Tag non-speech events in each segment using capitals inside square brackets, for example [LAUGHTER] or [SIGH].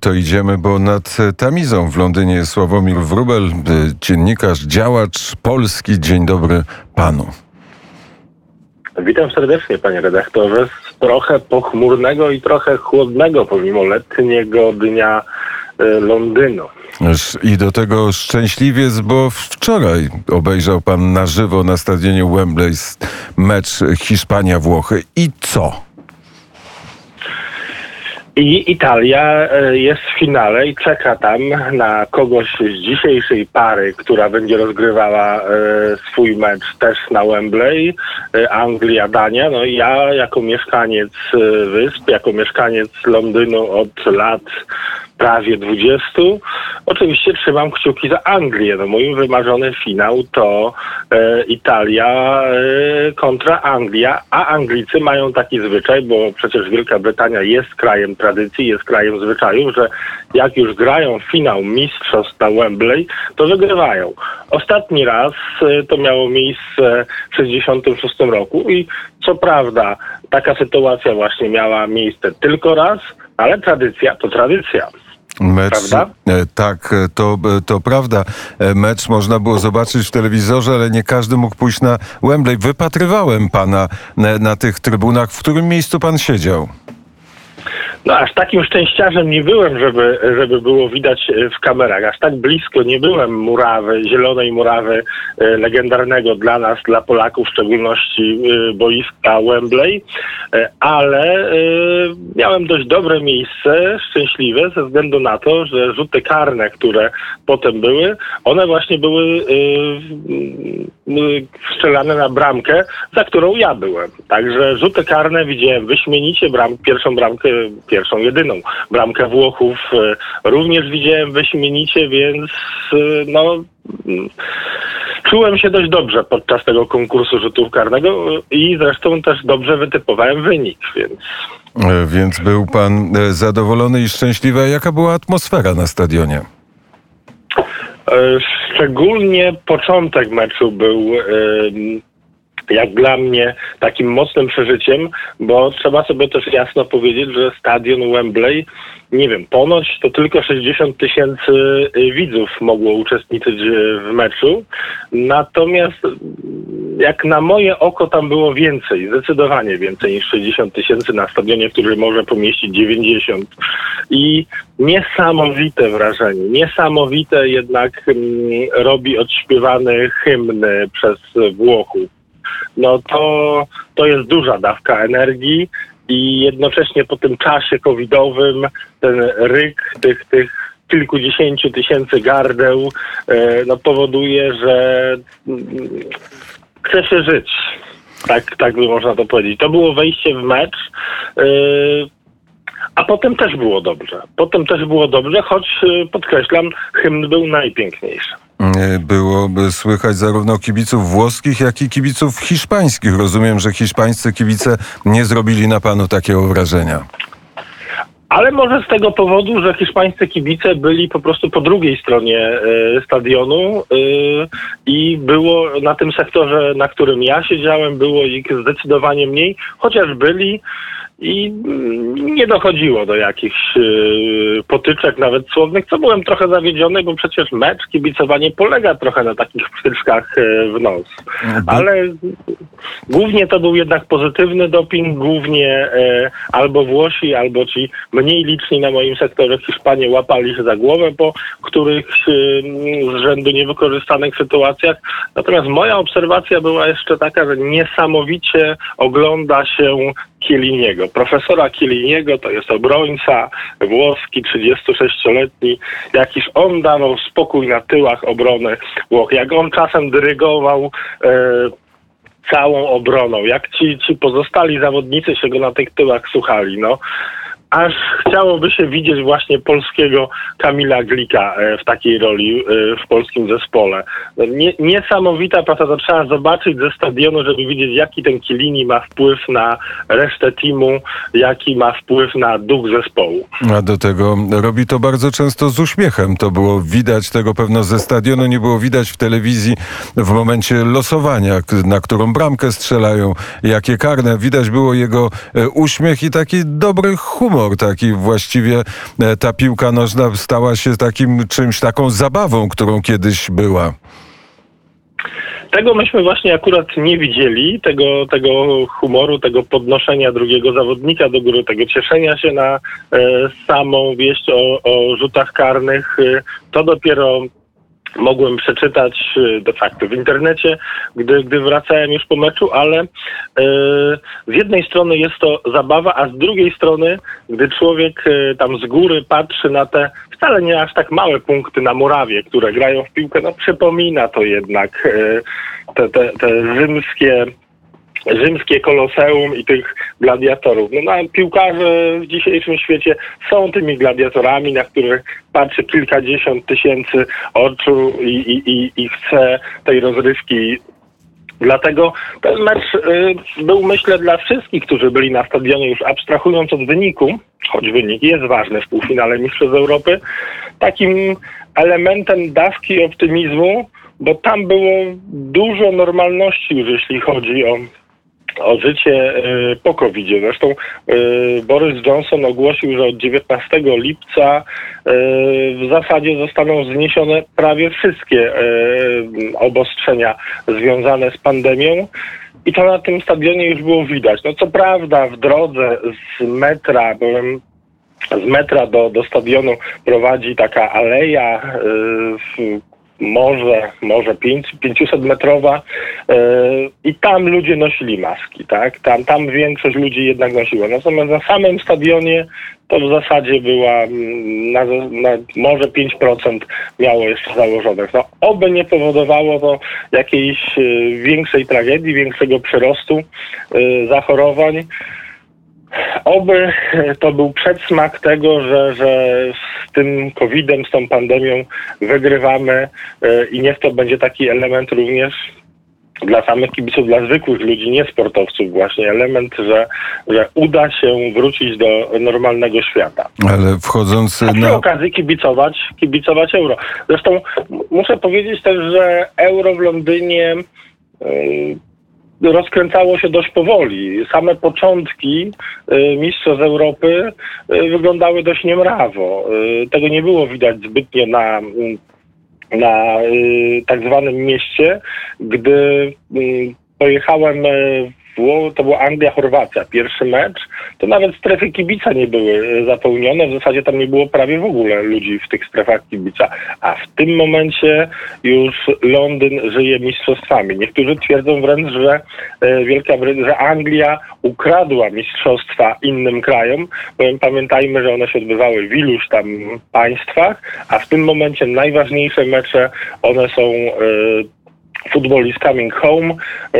To idziemy, bo nad Tamizą w Londynie jest Sławomir Wrubel, y, dziennikarz, działacz polski. Dzień dobry panu. Witam serdecznie, panie redaktorze. Z trochę pochmurnego i trochę chłodnego, pomimo letniego dnia y, Londynu. I do tego szczęśliwiec, bo wczoraj obejrzał pan na żywo na stadionie Wembley mecz Hiszpania-Włochy. I co? I Italia e, jest w finale i czeka tam na kogoś z dzisiejszej pary, która będzie rozgrywała e, swój mecz też na Wembley, e, Anglia, Dania. No i ja jako mieszkaniec wysp, jako mieszkaniec Londynu od lat prawie 20. Oczywiście trzymam kciuki za Anglię. No, mój wymarzony finał to e, Italia e, kontra Anglia, a Anglicy mają taki zwyczaj, bo przecież Wielka Brytania jest krajem tradycji, jest krajem zwyczajów, że jak już grają finał mistrzostw na Wembley, to wygrywają. Ostatni raz e, to miało miejsce w 1966 roku i co prawda taka sytuacja właśnie miała miejsce tylko raz, ale tradycja to tradycja. Mecz, prawda? E, tak, e, to, e, to prawda. Mecz można było zobaczyć w telewizorze, ale nie każdy mógł pójść na Wembley. Wypatrywałem pana na, na tych trybunach. W którym miejscu pan siedział? No aż takim szczęściarzem nie byłem, żeby, żeby było widać e, w kamerach. Aż tak blisko nie byłem murawy, zielonej murawy e, legendarnego dla nas, dla Polaków, w szczególności e, boiska Wembley, ale miałem dość dobre miejsce, szczęśliwe, ze względu na to, że rzuty karne, które potem były, one właśnie były strzelane na bramkę, za którą ja byłem. Także rzuty karne widziałem wyśmienicie, bram, pierwszą bramkę pierwszą, jedyną bramkę Włochów e, również widziałem wyśmienicie, więc e, no czułem się dość dobrze podczas tego konkursu rzutów karnego i zresztą też dobrze wytypowałem wynik, więc... E, więc był pan zadowolony i szczęśliwy. A jaka była atmosfera na stadionie? Szczególnie początek meczu był jak dla mnie takim mocnym przeżyciem, bo trzeba sobie też jasno powiedzieć, że stadion Wembley, nie wiem, ponoć to tylko 60 tysięcy y, widzów mogło uczestniczyć y, w meczu. Natomiast jak na moje oko tam było więcej, zdecydowanie więcej niż 60 tysięcy na stadionie, który może pomieścić 90. I niesamowite wrażenie, niesamowite jednak mm, robi odśpiewany hymn przez Włochów no to, to jest duża dawka energii i jednocześnie po tym czasie covidowym ten ryk tych, tych kilkudziesięciu tysięcy gardeł e, no, powoduje, że mm, chce się żyć. Tak, tak by można to powiedzieć. To było wejście w mecz. E, a potem też było dobrze. Potem też było dobrze, choć e, podkreślam, hymn był najpiękniejszy. E, było słychać zarówno kibiców włoskich, jak i kibiców hiszpańskich. Rozumiem, że hiszpańscy kibice nie zrobili na panu takiego wrażenia. Ale może z tego powodu, że hiszpańscy kibice byli po prostu po drugiej stronie y, stadionu y, i było na tym sektorze, na którym ja siedziałem, było ich zdecydowanie mniej, chociaż byli i nie dochodziło do jakichś yy, potyczek, nawet słownych, co byłem trochę zawiedziony, bo przecież mecz, kibicowanie polega trochę na takich przytyczkach yy, w nos. Mhm. Ale głównie to był jednak pozytywny doping, głównie yy, albo Włosi, albo ci mniej liczni na moim sektorze Hiszpanie łapali się za głowę po których yy, z rzędu niewykorzystanych sytuacjach. Natomiast moja obserwacja była jeszcze taka, że niesamowicie ogląda się Kieliniego. Profesora Kieliniego to jest obrońca włoski, 36-letni. Jakiś on dawał spokój na tyłach obrony Włoch. Jak on czasem dyrygował e, całą obroną, jak ci, ci pozostali zawodnicy się go na tych tyłach słuchali. No aż chciałoby się widzieć właśnie polskiego Kamila Glika e, w takiej roli e, w polskim zespole. Nie, niesamowita praca, to trzeba zobaczyć ze stadionu, żeby widzieć jaki ten Kilini ma wpływ na resztę teamu, jaki ma wpływ na duch zespołu. A do tego robi to bardzo często z uśmiechem. To było widać tego pewno ze stadionu, nie było widać w telewizji w momencie losowania, na którą bramkę strzelają, jakie karne. Widać było jego e, uśmiech i taki dobry humor humor, taki właściwie e, ta piłka nożna stała się takim czymś, taką zabawą, którą kiedyś była. Tego myśmy właśnie akurat nie widzieli, tego, tego humoru, tego podnoszenia drugiego zawodnika do góry, tego cieszenia się na e, samą wieść o, o rzutach karnych. E, to dopiero mogłem przeczytać e, de facto w internecie, gdy, gdy wracałem już po meczu, ale e, z jednej strony jest to zabawa, a z drugiej strony, gdy człowiek e, tam z góry patrzy na te wcale nie aż tak małe punkty na murawie, które grają w piłkę, no przypomina to jednak te, te, te rzymskie rzymskie koloseum i tych gladiatorów. No, no, piłkarze w dzisiejszym świecie są tymi gladiatorami, na których patrzy kilkadziesiąt tysięcy oczu i, i, i, i chce tej rozrywki Dlatego ten mecz y, był, myślę, dla wszystkich, którzy byli na stadionie, już abstrahując od wyniku, choć wynik jest ważny w półfinale Mistrzostw Europy, takim elementem dawki optymizmu, bo tam było dużo normalności już, jeśli chodzi o o życie e, po covid -zie. Zresztą e, Boris Johnson ogłosił, że od 19 lipca e, w zasadzie zostaną zniesione prawie wszystkie obostrzenia związane z pandemią. I to na tym stadionie już było widać. No co prawda w drodze z metra, byłem z metra do, do stadionu prowadzi taka aleja, może, może 500 metrowa yy, i tam ludzie nosili maski, tak? Tam, tam większość ludzi jednak nosiła. Natomiast na samym stadionie to w zasadzie była mm, na, na może 5% miało jeszcze założonych. No, oby nie powodowało to jakiejś yy, większej tragedii, większego przyrostu yy, zachorowań. Oby to był przedsmak tego, że, że z tym COVID-em, z tą pandemią wygrywamy e, i niech to będzie taki element również dla samych kibiców, dla zwykłych ludzi, nie sportowców właśnie, element, że, że uda się wrócić do normalnego świata. Ale wchodząc A przy na... okazji kibicować, kibicować euro. Zresztą muszę powiedzieć też, że euro w Londynie rozkręcało się dość powoli. Same początki y, Mistrzostw Europy y, wyglądały dość niemrawo. Y, tego nie było widać zbytnio na na tak zwanym mieście, gdy pojechałem to była Anglia-Chorwacja, pierwszy mecz, to nawet strefy kibica nie były zapełnione, w zasadzie tam nie było prawie w ogóle ludzi w tych strefach kibica, a w tym momencie już Londyn żyje mistrzostwami. Niektórzy twierdzą wręcz, że e, Wielka że Anglia ukradła mistrzostwa innym krajom, bowiem pamiętajmy, że one się odbywały w iluś tam państwach, a w tym momencie najważniejsze mecze, one są e, Football is coming home, e,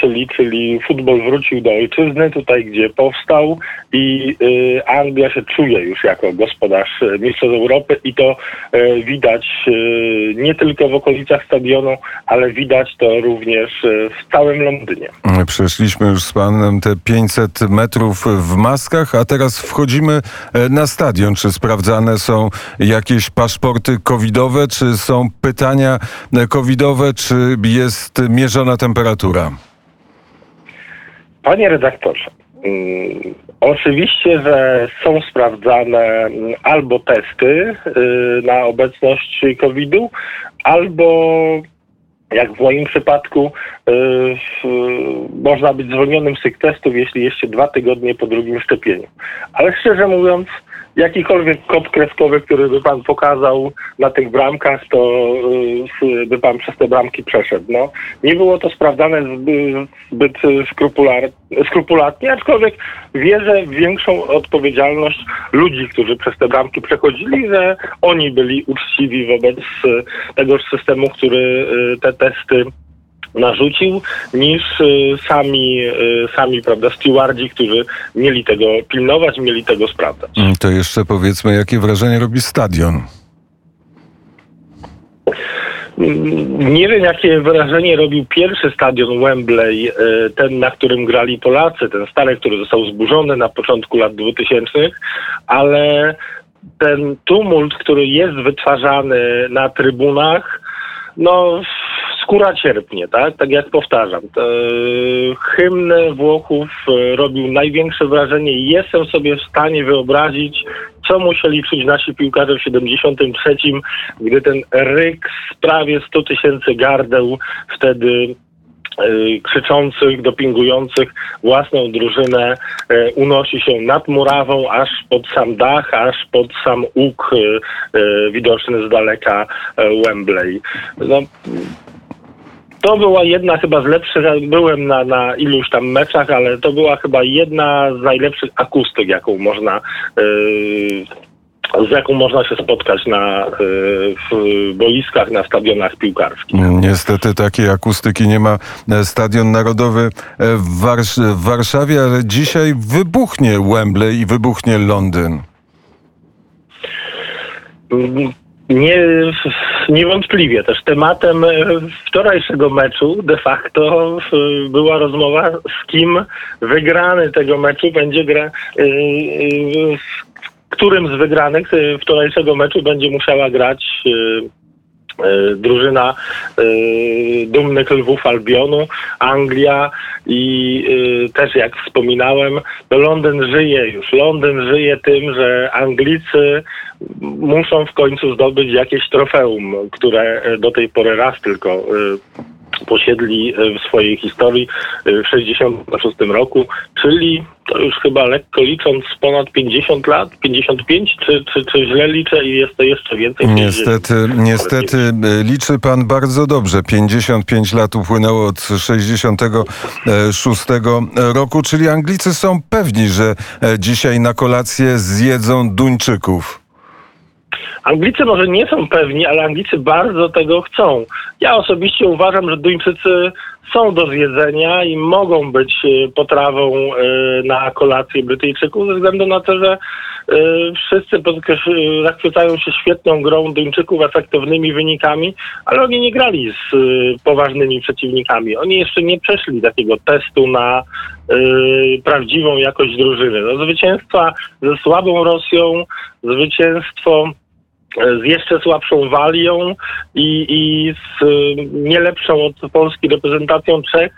czyli, czyli futbol wrócił do ojczyzny, tutaj gdzie powstał i e, Anglia się czuje już jako gospodarz Mistrzostw Europy i to e, widać nie tylko w okolicach stadionu, ale widać to również w całym Londynie. Przeszliśmy już z panem te 500 metrów w maskach, a teraz wchodzimy na stadion. Czy sprawdzane są jakieś paszporty covidowe, czy są pytania covidowe, czy jest mierzona temperatura? Panie redaktorze, mm, Oczywiście, że są sprawdzane albo testy y, na obecność COVID-u, albo jak w moim przypadku, y, można być zwolnionym z tych testów, jeśli jeszcze dwa tygodnie po drugim szczepieniu. Ale szczerze mówiąc, jakikolwiek kod kreskowy, który by pan pokazał na tych bramkach, to y, by pan przez te bramki przeszedł. No, nie było to sprawdzane zbyt skrupulatnie, aczkolwiek wierzę w większą odpowiedzialność ludzi, którzy przez te bramki przechodzili, że oni byli uczciwi wobec tegoż systemu, który y, te testy narzucił, niż y, sami, y, sami prawda, stewardzi, którzy mieli tego pilnować, mieli tego sprawdzać. Mm, to jeszcze powiedzmy, jakie wrażenie robi stadion? Mm, nie wiem, jakie wrażenie robił pierwszy stadion Wembley, y, ten, na którym grali Polacy, ten stary, który został zburzony na początku lat 2000, ale ten tumult, który jest wytwarzany na trybunach, no skóra cierpnie, tak? Tak jak powtarzam. To, hymn Włochów robił największe wrażenie i jestem sobie w stanie wyobrazić, co musieli czuć nasi piłkarze w 73, gdy ten ryk z prawie 100 tysięcy gardeł wtedy krzyczących, dopingujących własną drużynę unosi się nad murawą, aż pod sam dach, aż pod sam łuk widoczny z daleka Wembley. No, to była jedna chyba z lepszych, byłem na, na iluś tam meczach, ale to była chyba jedna z najlepszych akustyk, jaką można z jaką można się spotkać na, w boiskach, na stadionach piłkarskich. Niestety takiej akustyki nie ma Stadion Narodowy w, Wars w Warszawie, ale dzisiaj wybuchnie Wembley i wybuchnie Londyn. Nie, niewątpliwie. Też tematem wczorajszego meczu de facto była rozmowa, z kim wygrany tego meczu będzie gra, którym z wygranych wczorajszego meczu będzie musiała grać drużyna dumnych lwów Albionu, Anglia i też jak wspominałem, no Londyn żyje już. Londyn żyje tym, że Anglicy muszą w końcu zdobyć jakieś trofeum, które do tej pory raz tylko posiedli w swojej historii w 66 roku, czyli to już chyba lekko licząc ponad 50 lat, 55, czy, czy, czy źle liczę i jest to jeszcze więcej? Niestety, niestety liczy pan bardzo dobrze. 55 lat upłynęło od 66 roku, czyli Anglicy są pewni, że dzisiaj na kolację zjedzą Duńczyków. Anglicy może nie są pewni, ale Anglicy bardzo tego chcą. Ja osobiście uważam, że Duńczycy są do zjedzenia i mogą być e, potrawą e, na kolację Brytyjczyków ze względu na to, że e, wszyscy zachwycają się świetną grą Duńczyków, efektywnymi wynikami, ale oni nie grali z poważnymi przeciwnikami. Oni jeszcze nie przeszli takiego testu na prawdziwą jakość drużyny. No, zwycięstwa ze słabą Rosją, zwycięstwo z jeszcze słabszą Walią i, i z nie lepszą od Polski reprezentacją Czech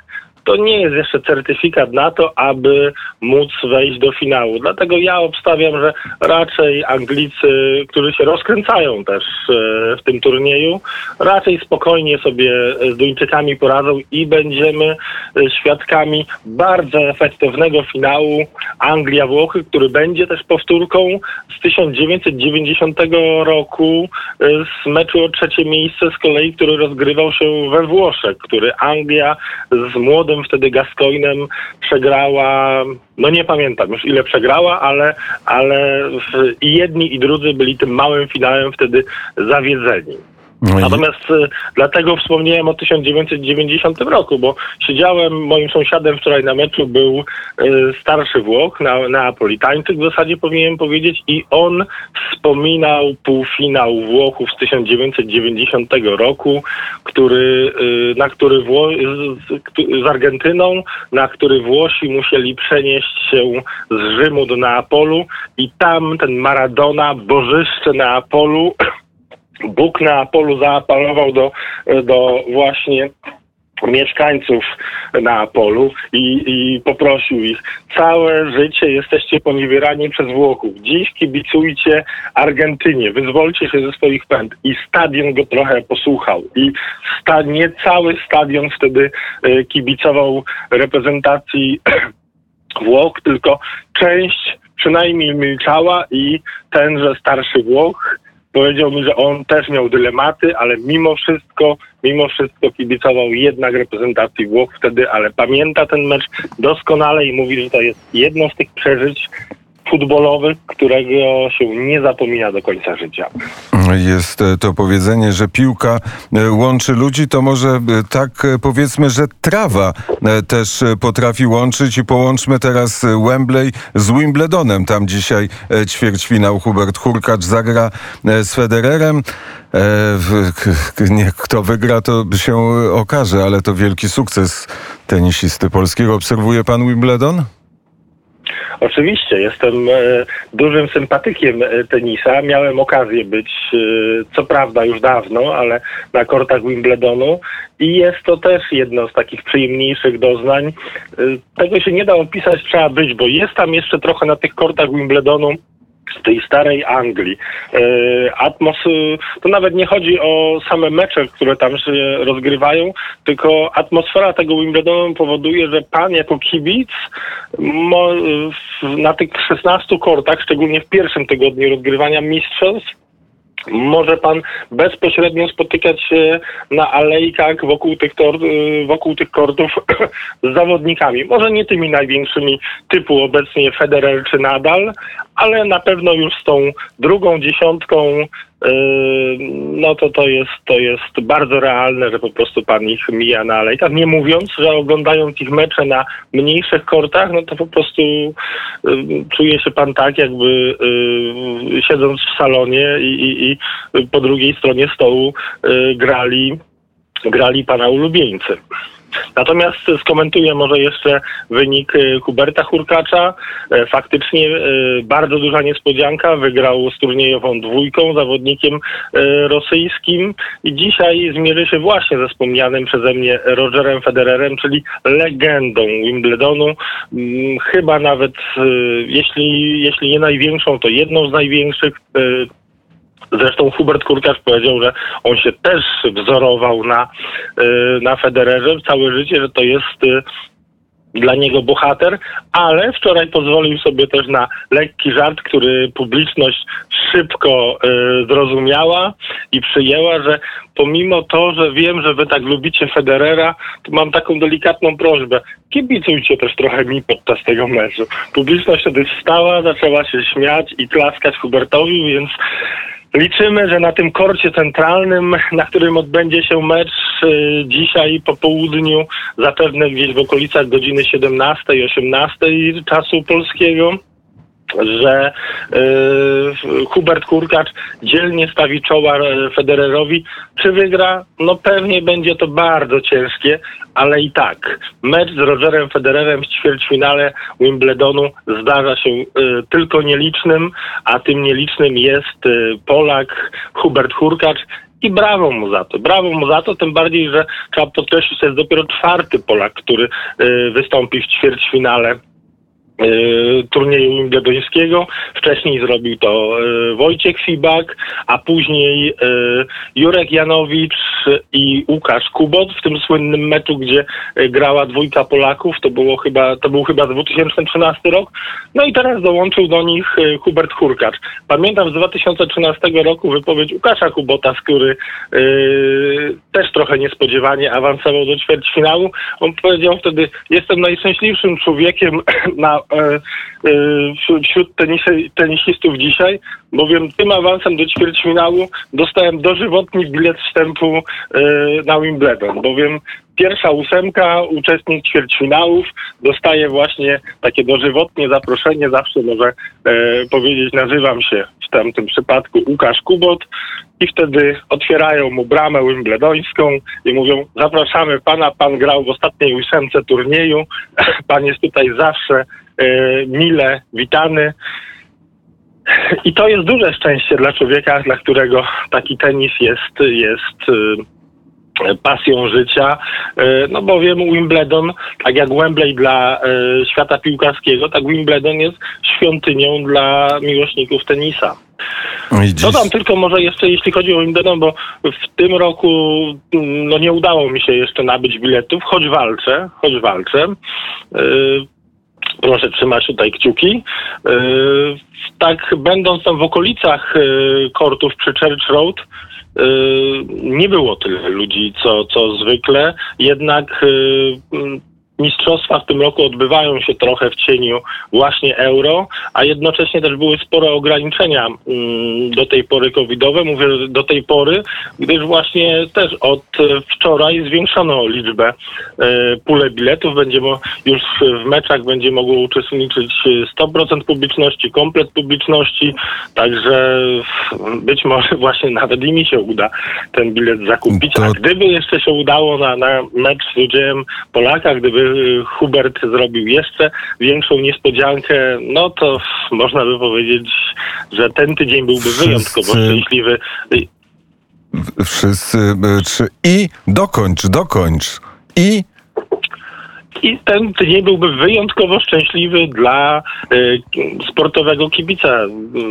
to nie jest jeszcze certyfikat na to, aby móc wejść do finału. Dlatego ja obstawiam, że raczej Anglicy, którzy się rozkręcają też e, w tym turnieju, raczej spokojnie sobie z Duńczykami poradzą i będziemy e, świadkami bardzo efektywnego finału Anglia-Włochy, który będzie też powtórką z 1990 roku e, z meczu o trzecie miejsce z kolei, który rozgrywał się we Włoszech, który Anglia z młodym wtedy Gascoinem przegrała, no nie pamiętam już ile przegrała, ale, ale i jedni i drudzy byli tym małym finałem wtedy zawiedzeni. No Natomiast y, dlatego wspomniałem o 1990 roku, bo siedziałem, moim sąsiadem wczoraj na meczu był y, starszy Włoch, na, Neapolitańczyk w zasadzie powinienem powiedzieć i on wspominał półfinał Włochów z 1990 roku, który, y, na który Wło z Argentyną, na który Włosi musieli przenieść się z Rzymu do Neapolu i tam ten Maradona, bożyszcze Neapolu Bóg na polu zaapelował do, do właśnie mieszkańców na polu i, i poprosił ich, całe życie jesteście poniewierani przez Włochów. Dziś kibicujcie Argentynie, wyzwolcie się ze swoich pęd. I stadion go trochę posłuchał. I sta, nie cały stadion wtedy e, kibicował reprezentacji [CLEARS THROAT] Włoch, tylko część przynajmniej milczała i tenże starszy Włoch powiedział mi, że on też miał dylematy, ale mimo wszystko, mimo wszystko kibicował jednak reprezentacji Włoch wtedy, ale pamięta ten mecz doskonale i mówi, że to jest jedno z tych przeżyć futbolowych, którego się nie zapomina do końca życia. Jest e, to powiedzenie, że piłka e, łączy ludzi, to może e, tak powiedzmy, że trawa też potrafi łączyć i połączmy teraz Wembley z Wimbledonem. Tam dzisiaj ćwierćfinał Hubert Hurkacz zagra z Federerem. Kto wygra, to się okaże, ale to wielki sukces tenisisty polskiego. Obserwuje pan Wimbledon? Oczywiście, jestem dużym sympatykiem tenisa. Miałem okazję być, co prawda już dawno, ale na kortach Wimbledonu i jest to też jedno z takich przyjemniejszych doznań. Tego się nie da opisać, trzeba być, bo jest tam jeszcze trochę na tych kortach Wimbledonu tej starej Anglii. E, atmos, to nawet nie chodzi o same mecze, które tam się rozgrywają, tylko atmosfera tego Wimbledonu powoduje, że pan jako kibic na tych 16 kortach, szczególnie w pierwszym tygodniu rozgrywania mistrzostw, może pan bezpośrednio spotykać się na alejkach wokół tych, tor, y, wokół tych kortów [COUGHS] z zawodnikami. Może nie tymi największymi typu obecnie Federer czy Nadal, ale na pewno już z tą drugą dziesiątką no to to jest, to jest bardzo realne, że po prostu pan ich mija na alejkach. Nie mówiąc, że oglądając ich mecze na mniejszych kortach, no to po prostu yy, czuje się pan tak, jakby yy, siedząc w salonie i, i, i po drugiej stronie stołu grali, grali pana ulubieńcy. Natomiast skomentuję może jeszcze wynik y, Huberta Hurkacza. E, faktycznie e, bardzo duża niespodzianka. Wygrał z turniejową dwójką, zawodnikiem rosyjskim i dzisiaj zmierzy się właśnie ze wspomnianym przeze mnie Rogerem Federerem, czyli legendą Wimbledonu. Mm, chyba nawet, jeśli, jeśli nie największą, to jedną z największych Zresztą Hubert Kurkacz powiedział, że on się też wzorował na, y, na Federerze całe życie, że to jest y, dla niego bohater, ale wczoraj pozwolił sobie też na lekki żart, który publiczność szybko y, zrozumiała i przyjęła, że pomimo to, że wiem, że wy tak lubicie Federera, to mam taką delikatną prośbę. Kibicujcie też trochę mi podczas tego meczu. Publiczność wtedy wstała, zaczęła się śmiać i klaskać Hubertowi, więc Liczymy, że na tym korcie centralnym, na którym odbędzie się mecz y, dzisiaj po południu, zapewne gdzieś w okolicach godziny 17-18 czasu polskiego, że y, Hubert Kurkacz dzielnie stawi czoła e, Federerowi. Czy wygra? No pewnie będzie to bardzo ciężkie, ale i tak. Mecz z Rogerem Federerem w ćwierćfinale Wimbledonu zdarza się y, tylko nielicznym, a tym nielicznym jest y, Polak Hubert Hurkacz i brawo mu za to. Brawo mu za to, tym bardziej, że trzeba podkreślić, że jest dopiero czwarty Polak, który y, wystąpi w ćwierćfinale turnieju wimbledońskiego. Wcześniej zrobił to y, Wojciech Fibak, a później y, Jurek Janowicz i Łukasz Kubot w tym słynnym meczu, gdzie grała dwójka Polaków. To było chyba, to był chyba 2013 rok. No i teraz dołączył do nich Hubert Hurkacz. Pamiętam z 2013 roku wypowiedź Łukasza Kubota, który yy, też trochę niespodziewanie awansował do ćwierćfinału. On powiedział wtedy, jestem najszczęśliwszym człowiekiem [CLEARS THROAT] na E, e, wśród tenisy, tenisistów dzisiaj, bowiem tym awansem do ćwierćfinału dostałem dożywotni bilet wstępu e, na Wimbledon, bowiem pierwsza ósemka, uczestnik ćwierćfinałów, dostaje właśnie takie dożywotnie zaproszenie. Zawsze może e, powiedzieć, nazywam się w tamtym przypadku Łukasz Kubot i wtedy otwierają mu bramę wimbledońską i mówią, zapraszamy pana, pan grał w ostatniej ósemce turnieju, [LAUGHS] pan jest tutaj zawsze E, mile witany. I to jest duże szczęście dla człowieka, dla którego taki tenis jest, jest e, pasją życia, e, no bowiem Wimbledon, tak jak Wembley dla świata piłkarskiego, tak Wimbledon jest świątynią dla miłośników tenisa. Dziś... Dodam tylko może jeszcze, jeśli chodzi o Wimbledon, bo w tym roku mm, no nie udało mi się jeszcze nabyć biletów, choć walczę, choć walczę. Proszę trzymać tutaj kciuki. E, tak, będąc tam w okolicach e, kortów przy Church Road, e, nie było tyle ludzi, co, co zwykle. Jednak mistrzostwa w tym roku odbywają się trochę w cieniu właśnie euro, a jednocześnie też były spore ograniczenia mm, do tej pory covidowe. Mówię do tej pory, gdyż właśnie też od wczoraj zwiększono liczbę e, pulę biletów. Będzie już w meczach będzie mogło uczestniczyć 100% publiczności, komplet publiczności, także być może [LAUGHS] właśnie nawet i mi się uda ten bilet zakupić. A gdyby jeszcze się udało na, na mecz z udziałem Polaka, gdyby Hubert zrobił jeszcze większą niespodziankę, no to można by powiedzieć, że ten tydzień byłby Wszyscy- wyjątkowo szczęśliwy. Wszyscy. e. I dokończ, dokończ. I I ten tydzień byłby wyjątkowo szczęśliwy dla y, sportowego kibica,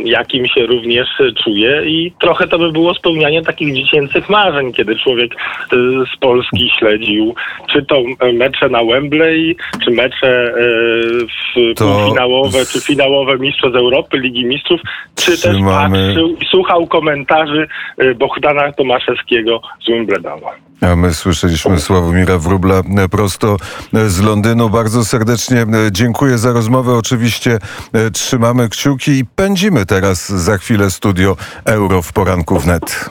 jakim się również czuje i trochę to by było spełnianie takich dziecięcych marzeń, kiedy człowiek y, z Polski śledził czy to y, mecze na Wembley, czy mecze w To- półfinałowe, czy finałowe Mistrzostw Europy, Ligi Mistrzów, czy też Trzymamy- patrzył i słuchał komentarzy Bohdana Tomaszewskiego z Wimbledonu. A my słyszeliśmy Sławomira Wróbla e, prosto e, z Londynu. Bardzo serdecznie e, dziękuję za rozmowę. Oczywiście trzymamy kciuki i pędzimy teraz za chwilę studio Euro w poranku wnet.